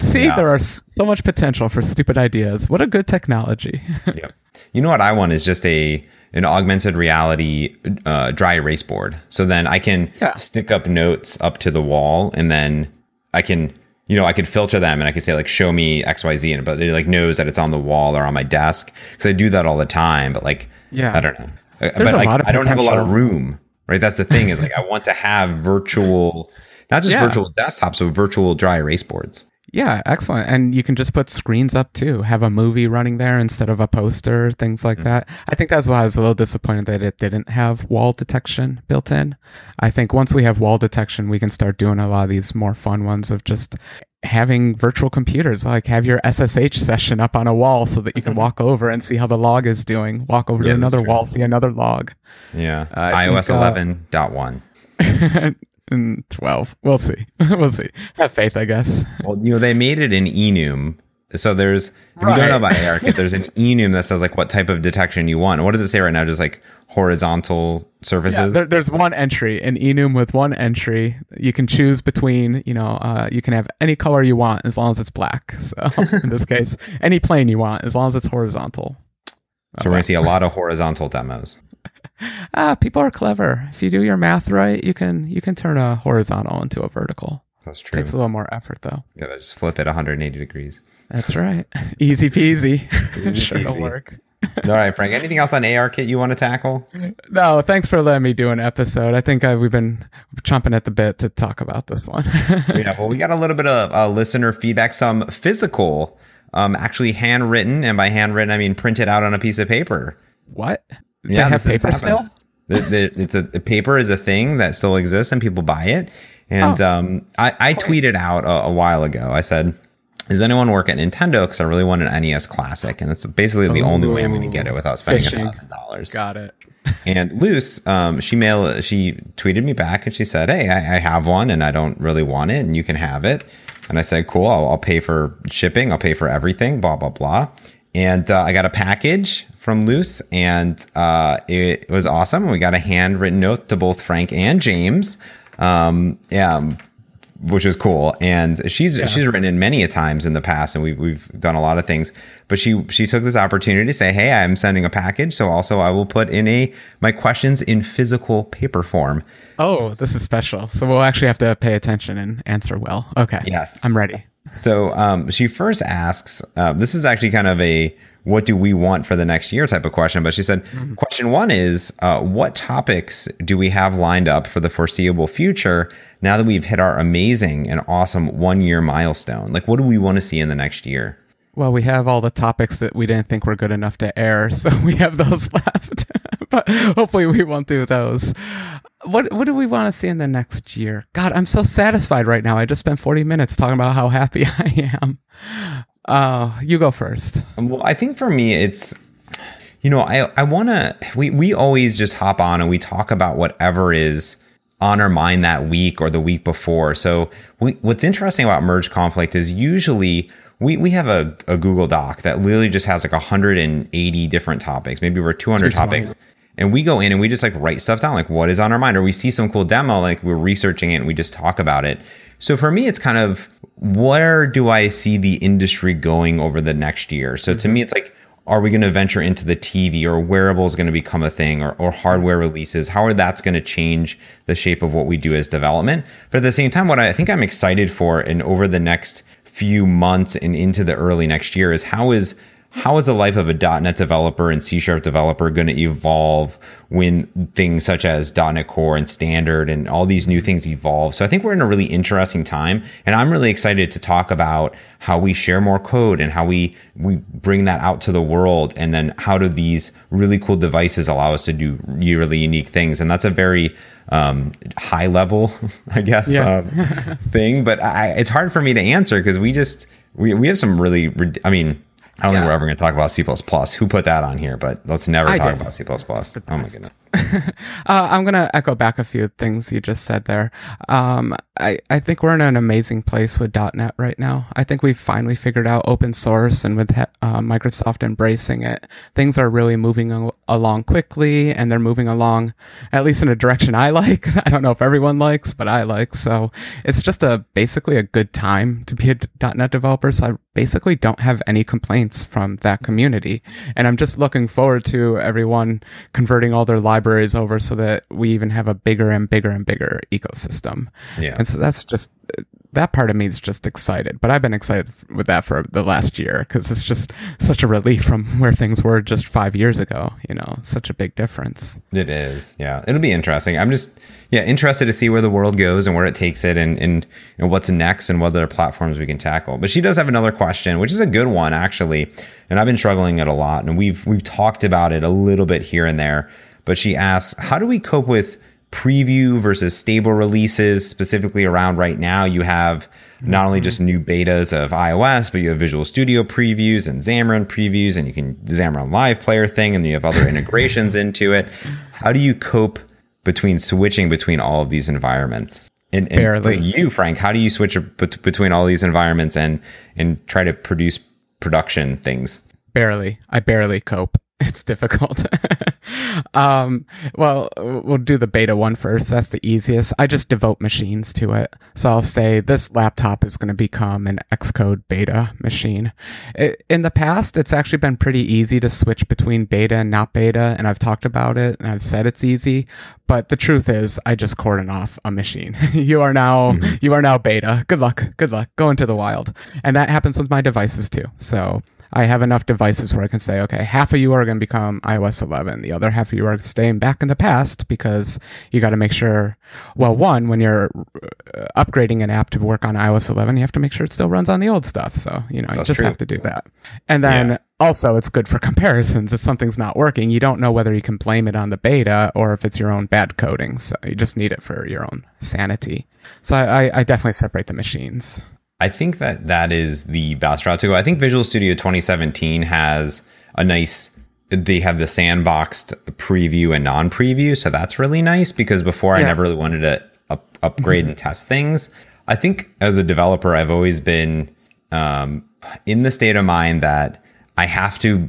See, Yeah. there are so much potential for stupid ideas. What a good technology. Yep. You know what I want is just a an augmented reality uh, dry erase board. So then I can Yeah. stick up notes up to the wall, and then I can, you know, I could filter them, and I could say like, show me X Y Z, and but it like knows that it's on the wall or on my desk because I do that all the time. But like, Yeah. I don't know. Uh, There's but like, I don't have a lot of room, right? That's the thing is like I want to have virtual, not just Yeah. virtual desktops, but virtual dry erase boards. Yeah, excellent. And you can just put screens up too. Have a movie running there instead of a poster, things like that. I think that's why I was a little disappointed that it didn't have wall detection built in. I think once we have wall detection, we can start doing a lot of these more fun ones of just having virtual computers, like have your SSH session up on a wall so that you can walk over and see how the log is doing. Walk over Yeah, to another wall, see another log. Yeah, I iOS think, uh, 11.1. and 12. We'll see. we'll see. Have faith, I guess. Well, you know, they made it in Enum. So there's, if you don't know about ARKit, there's an Enum that says like what type of detection you want. What does it say right now? Just like horizontal surfaces. Yeah, there, there's one entry in Enum with one entry. You can choose between, you know, uh, you can have any color you want as long as it's black. So in this case, any plane you want as long as it's horizontal. so we're gonna see a lot of horizontal demos. Ah, people are clever. If you do your math right, you can you can turn a horizontal into a vertical. That's true. Takes a little more effort though. Yeah, just flip it 180 degrees. That's right. Easy peasy. Easy sure peasy. work. All right, Frank. Anything else on ARKit you want to tackle? No, thanks for letting me do an episode. I think uh, we've been chomping at the bit to talk about this one. yeah, well, we got a little bit of uh, listener feedback, some physical, um, actually handwritten, and by handwritten I mean printed out on a piece of paper. what? Yeah, have paper still? The, the, it's a the paper is a thing that still exists and people buy it. And Oh. um, I, I tweeted out a, a while ago. I said, "Does anyone work at Nintendo? Because I really want an NES Classic, and it's basically the only way I'm going to get it without spending a thousand dollars." Got it. And Luce, um, she mail she tweeted me back and she said, "Hey, I, I have one and I don't really want it, and you can have it." And I said, "Cool, I'll, I'll pay for shipping. I'll pay for everything. Blah blah blah." And uh, I got a package from Luce, and uh, it was awesome. We got a handwritten note to both Frank and James. Um, yeah, which is cool. And she's she's written in many a times in the past, and we've we've done a lot of things. But she she took this opportunity to say, "Hey, I'm sending a package, so also I will put in a my questions in physical paper form." Oh, this is special. So we'll actually have to pay attention and answer well. Okay. Yes. I'm ready. So um, she first asks, uh, this is actually kind of a what do we want for the next year type of question. But she said, question one is, uh, what topics do we have lined up for the foreseeable future now that we've hit our amazing and awesome one year milestone? Like, what do we want to see in the next year? Well, we have all the topics that we didn't think were good enough to air, so we have those left. hopefully we won't do those. What what do we want to see in the next year? God, I'm so satisfied right now. I just spent 40 minutes talking about how happy I am. Uh, you go first. Well, I think for me, it's you know, I I want to. We we always just hop on and we talk about whatever is on our mind that week or the week before. So we, what's interesting about merge conflict is usually we we have a, a Google Doc that literally just has like 180 different topics, maybe over 200 topics. And we go in and we just like write stuff down, like what is on our mind, or we see some cool demo, like we're researching it and we just talk about it. So for me, it's kind of where do I see the industry going over the next year? So to me, mm-hmm. it's like, are we going to venture into the TV or wearables going to become a thing or, or hardware mm-hmm. releases? How are that's going to change the shape of what we do as development? But at the same time, what I think I'm excited for and over the next few months and into the early next year is how is how is the life of a .NET developer and C Sharp developer going to evolve when things such as .NET Core and Standard and all these new things evolve? So I think we're in a really interesting time, and I'm really excited to talk about how we share more code and how we we bring that out to the world, and then how do these really cool devices allow us to do really unique things? And that's a very um, high level, I guess, Yeah. um, thing. But I, it's hard for me to answer because we just we we have some really. I mean. I don't think we're ever going to talk about C++. Who put that on here? But let's never I talk did. about C++. Oh my goodness. Uh, I'm going to echo back a few things you just said there. Um, I, I think we're in an amazing place with .NET right now. I think we've finally figured out open source and with uh, Microsoft embracing it, things are really moving al- along quickly and they're moving along at least in a direction I like. I don't know if everyone likes, but I like. So it's just a basically a good time to be a .NET developer. So I basically don't have any complaints complaints from that community. And I'm just looking forward to everyone converting all their libraries over so that we even have a bigger and bigger and bigger ecosystem. Yeah. And so that's just that part of me is just excited. But I've been excited with that for the last year because it's just such a relief from where things were just five years ago. You know, such a big difference. It is. Yeah. It'll be interesting. I'm just, yeah, interested to see where the world goes and where it takes it and, and, and what's next and what other platforms we can tackle. But she does have another question, which is a good one, actually. And I've been struggling it a lot. And we've, we've talked about it a little bit here and there. But she asks, how do we cope with preview versus stable releases specifically around right now you have not only just mm-hmm. new betas of ios but you have visual studio previews and xamarin previews and you can xamarin live player thing and you have other integrations into it how do you cope between switching between all of these environments and, and for Barely. you frank how do you switch between all these environments and and try to produce production things Barely. I barely cope. It's difficult. um, well, we'll do the beta one first. That's the easiest. I just devote machines to it. So I'll say this laptop is going to become an Xcode beta machine. It, in the past, it's actually been pretty easy to switch between beta and not beta, and I've talked about it and I've said it's easy. But the truth is, I just cordon off a machine. you are now you are now beta. Good luck. Good luck. Go into the wild, and that happens with my devices too. So I have enough devices where I can say, okay, half of you are going to become iOS 11. The other half of you are staying back in the past because you got to make sure, well, one, when you're uh, upgrading an app to work on iOS 11, you have to make sure it still runs on the old stuff. So, you know, you just true. have to do that. And then Yeah. also it's good for comparisons. If something's not working, you don't know whether you can blame it on the beta or if it's your own bad coding. So you just need it for your own sanity. So I, I, I definitely separate the machines. I think that that is the best route to go. I think Visual Studio 2017 has a nice. They have the sandboxed preview and non-preview, so that's really nice because before I never really wanted to up, upgrade and test things. I think as a developer, I've always been um, in the state of mind that I have to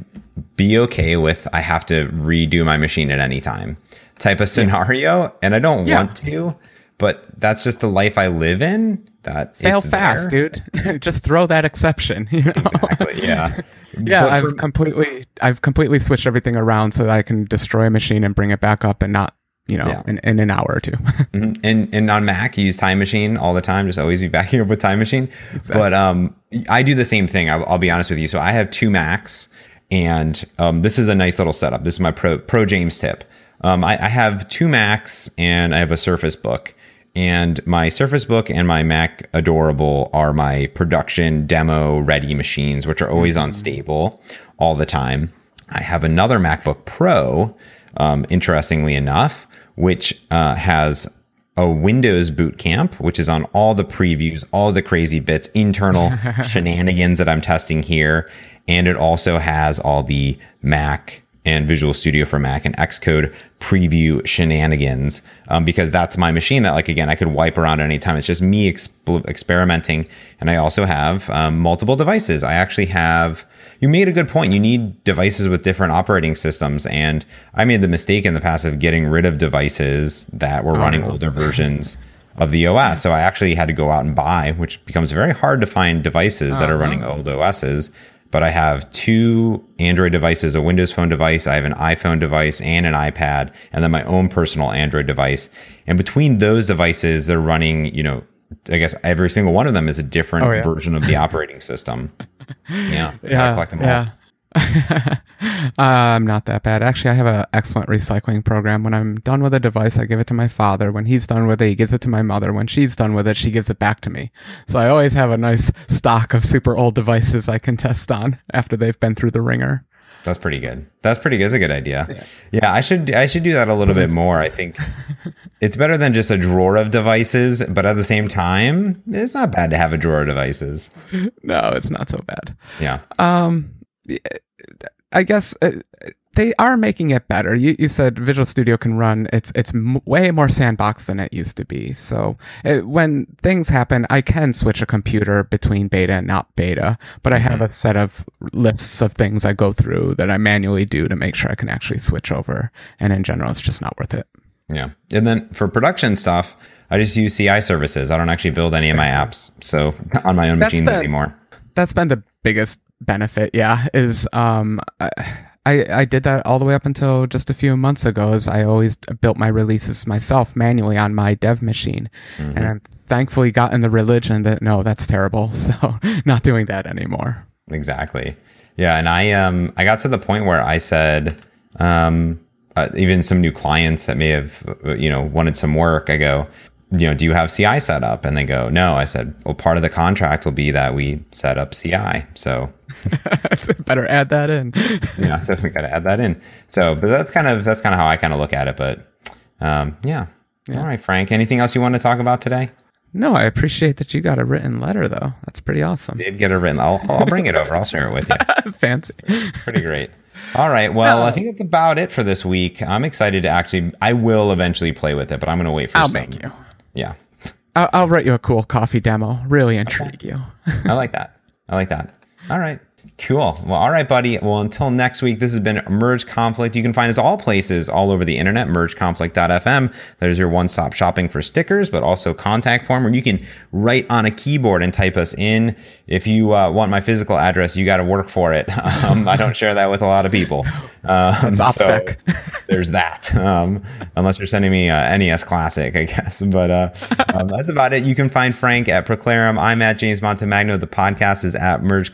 be okay with I have to redo my machine at any time type of scenario, and I don't Yeah. want to, but that's just the life I live in. That Fail fast, there. dude. just throw that exception. You know? Exactly. Yeah. Yeah, But I've for- completely I've completely switched everything around so that I can destroy a machine and bring it back up and not, you know, Yeah. in, in an hour or two. Mhm. and and on Mac, you use Time Machine all the time. Just always be backing up with Time Machine. But um, I do the same thing. I'll, I'll be honest with you. So I have two Macs, and um, this is a nice little setup. This is my pro pro James tip. Um, I, I have two Macs and I have a Surface Book. And my Surface Book and my Mac Adorable are my production demo ready machines, which are always unstable all the time. I have another MacBook Pro, um, interestingly enough, which uh, has a Windows boot camp, which is on all the previews, all the crazy bits, internal shenanigans that I'm testing here. And it also has all the Mac and Visual Studio for Mac and Xcode preview shenanigans um, because that's my machine that, like, again, I could wipe around at any time. It's just me expl- experimenting. And I also have um, multiple devices. I actually have, you made a good point. You need devices with different operating systems. And I made the mistake in the past of getting rid of devices that were running older versions of the OS. So I actually had to go out and buy, which becomes very hard to find devices that are running old OSs. But I have two Android devices, a Windows Phone device, I have an iPhone device and an iPad, and then my own personal Android device. And between those devices, they're running, you know, I guess every single one of them is a different Oh, yeah. version of the operating system. Yeah. Yeah, collect them all. yeah. I'm not that bad. Actually, I have an excellent recycling program. When I'm done with a device, I give it to my father. When he's done with it, he gives it to my mother. When she's done with it, she gives it back to me. So I always have a nice stock of super old devices I can test on after they've been through the ringer. That's pretty good. That's pretty good. That's a good idea. Yeah. I should I should do that a little bit more. I think it's better than just a drawer of devices, but at the same time, it's not bad to have a drawer of devices. No, it's not so bad. Yeah. Um, I guess uh, they are making it better. You, you said Visual Studio can run. It's it's m- way more sandbox than it used to be. So uh when things happen, I can switch a computer between beta and not beta. But I have a set of lists of things I go through that I manually do to make sure I can actually switch over. And in general, it's just not worth it. Yeah. And then for production stuff, I just use CI services. I don't actually build any of my apps. So on my own That's machines the- anymore. That's been the biggest benefit, yeah, is um, I, I did that all the way up until just a few months ago. As I always built my releases myself manually on my dev machine, mm-hmm. and I'm thankfully got in the religion that no, that's terrible. So not doing that anymore. Exactly. Yeah, and I um I got to the point where I said um uh, even some new clients that may have uh, you know wanted some work. I go, you know, do you have CI set up? And they go, no. I said, well, part of the contract will be that we set up CI. So better add that in. yeah, so we got to add that in. So, but that's kind of that's kind of how I kind of look at it. But um, yeah. yeah. All right, Frank. Anything else you want to talk about today? No, I appreciate that you got a written letter though. That's pretty awesome. Did get a written. I'll, I'll bring it over. I'll share it with you. Fancy. Pretty great. All right. Well, I think that's about it for this week. I'm excited to actually. I will eventually play with it, but I'm going to wait for. I'll some, make you. Yeah. I'll, I'll, write you a cool coffee demo. Really intrigue okay. you. I like that. I like that. All right. Cool. Well, all right, buddy. Well, until next week, this has been Merge Conflict. You can find us all places all over the internet, mergeconflict.fm. There's your one stop shopping for stickers, but also contact form where you can write on a keyboard and type us in. If you uh, want my physical address, you got to work for it. Um, I don't share that with a lot of people. Um, so there's that. Um, unless you're sending me a NES Classic, I guess. But uh, um, that's about it. You can find Frank at praeclarum. I'm at James Montemagno. The podcast is at Merge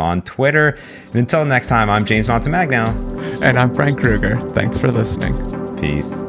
On Twitter. And until next time, I'm James Montemagno. And I'm Frank Krueger. Thanks for listening. Peace.